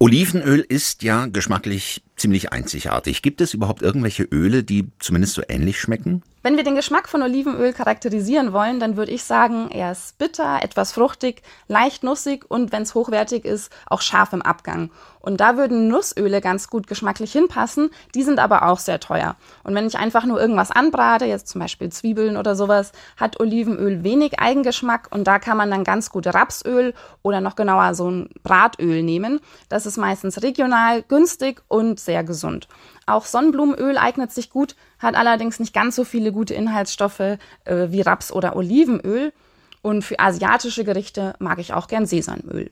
Olivenöl ist ja geschmacklich ziemlich einzigartig. Gibt es überhaupt irgendwelche Öle, die zumindest so ähnlich schmecken? Wenn wir den Geschmack von Olivenöl charakterisieren wollen, dann würde ich sagen, er ist bitter, etwas fruchtig, leicht nussig und wenn es hochwertig ist, auch scharf im Abgang. Und da würden Nussöle ganz gut geschmacklich hinpassen, die sind aber auch sehr teuer. Und wenn ich einfach nur irgendwas anbrate, jetzt zum Beispiel Zwiebeln oder sowas, hat Olivenöl wenig Eigengeschmack und da kann man dann ganz gut Rapsöl oder noch genauer so ein Bratöl nehmen. Das ist meistens regional, günstig und sehr gesund. Auch Sonnenblumenöl eignet sich gut, hat allerdings nicht ganz so viele gute Inhaltsstoffe äh, wie Raps- oder Olivenöl. Und für asiatische Gerichte mag ich auch gern Sesamöl.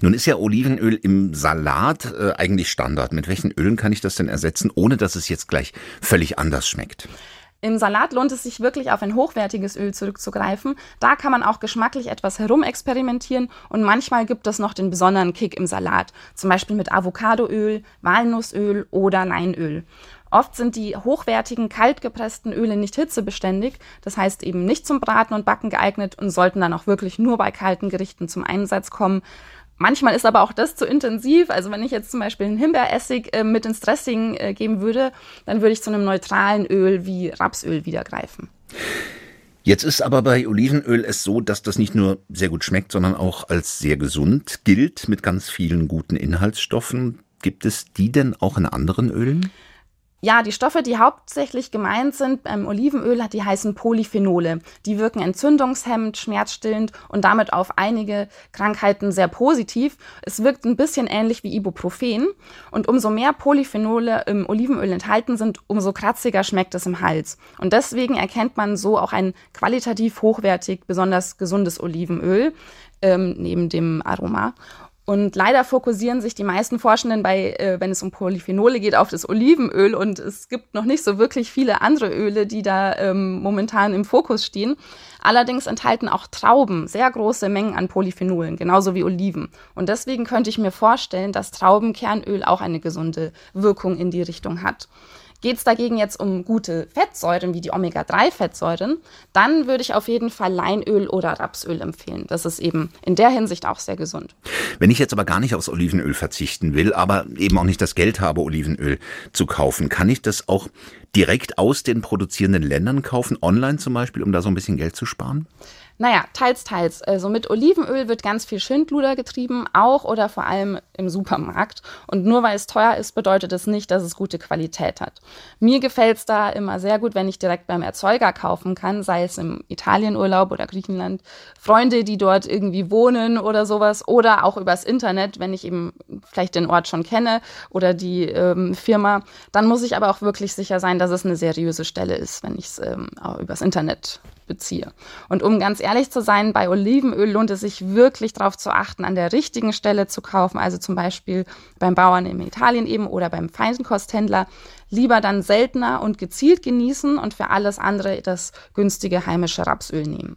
Nun ist ja Olivenöl im Salat äh, eigentlich Standard. Mit welchen Ölen kann ich das denn ersetzen, ohne dass es jetzt gleich völlig anders schmeckt? Im Salat lohnt es sich wirklich auf ein hochwertiges Öl zurückzugreifen. Da kann man auch geschmacklich etwas herumexperimentieren und manchmal gibt es noch den besonderen Kick im Salat, zum Beispiel mit Avocadoöl, Walnussöl oder Leinöl. Oft sind die hochwertigen, kaltgepressten Öle nicht hitzebeständig, das heißt eben nicht zum Braten und Backen geeignet und sollten dann auch wirklich nur bei kalten Gerichten zum Einsatz kommen. Manchmal ist aber auch das zu intensiv. Also wenn ich jetzt zum Beispiel einen Himbeeressig äh, mit ins Dressing äh, geben würde, dann würde ich zu einem neutralen Öl wie Rapsöl wieder greifen. Jetzt ist aber bei Olivenöl es so, dass das nicht nur sehr gut schmeckt, sondern auch als sehr gesund gilt mit ganz vielen guten Inhaltsstoffen. Gibt es die denn auch in anderen Ölen? Ja, die Stoffe, die hauptsächlich gemeint sind beim Olivenöl, die heißen Polyphenole. Die wirken entzündungshemmend, schmerzstillend und damit auf einige Krankheiten sehr positiv. Es wirkt ein bisschen ähnlich wie Ibuprofen. Und umso mehr Polyphenole im Olivenöl enthalten sind, umso kratziger schmeckt es im Hals. Und deswegen erkennt man so auch ein qualitativ hochwertig, besonders gesundes Olivenöl ähm, neben dem Aroma. Und leider fokussieren sich die meisten Forschenden bei, äh, wenn es um Polyphenole geht, auf das Olivenöl. Und es gibt noch nicht so wirklich viele andere Öle, die da ähm, momentan im Fokus stehen. Allerdings enthalten auch Trauben sehr große Mengen an Polyphenolen, genauso wie Oliven. Und deswegen könnte ich mir vorstellen, dass Traubenkernöl auch eine gesunde Wirkung in die Richtung hat. Geht es dagegen jetzt um gute Fettsäuren wie die Omega-3-Fettsäuren, dann würde ich auf jeden Fall Leinöl oder Rapsöl empfehlen. Das ist eben in der Hinsicht auch sehr gesund. Wenn ich jetzt aber gar nicht aufs Olivenöl verzichten will, aber eben auch nicht das Geld habe, Olivenöl zu kaufen, kann ich das auch direkt aus den produzierenden Ländern kaufen, online zum Beispiel, um da so ein bisschen Geld zu sparen? Naja, teils, teils. Also mit Olivenöl wird ganz viel Schindluder getrieben, auch oder vor allem im Supermarkt. Und nur weil es teuer ist, bedeutet es nicht, dass es gute Qualität hat. Mir gefällt es da immer sehr gut, wenn ich direkt beim Erzeuger kaufen kann, sei es im Italienurlaub oder Griechenland, Freunde, die dort irgendwie wohnen oder sowas, oder auch übers Internet, wenn ich eben vielleicht den Ort schon kenne oder die ähm, Firma. Dann muss ich aber auch wirklich sicher sein, dass es eine seriöse Stelle ist, wenn ich es ähm, übers Internet beziehe. Und um ganz ehrlich zu sein, bei Olivenöl lohnt es sich wirklich darauf zu achten, an der richtigen Stelle zu kaufen, also zum Beispiel beim Bauern in Italien eben oder beim Feinkosthändler. Lieber dann seltener und gezielt genießen und für alles andere das günstige heimische Rapsöl nehmen.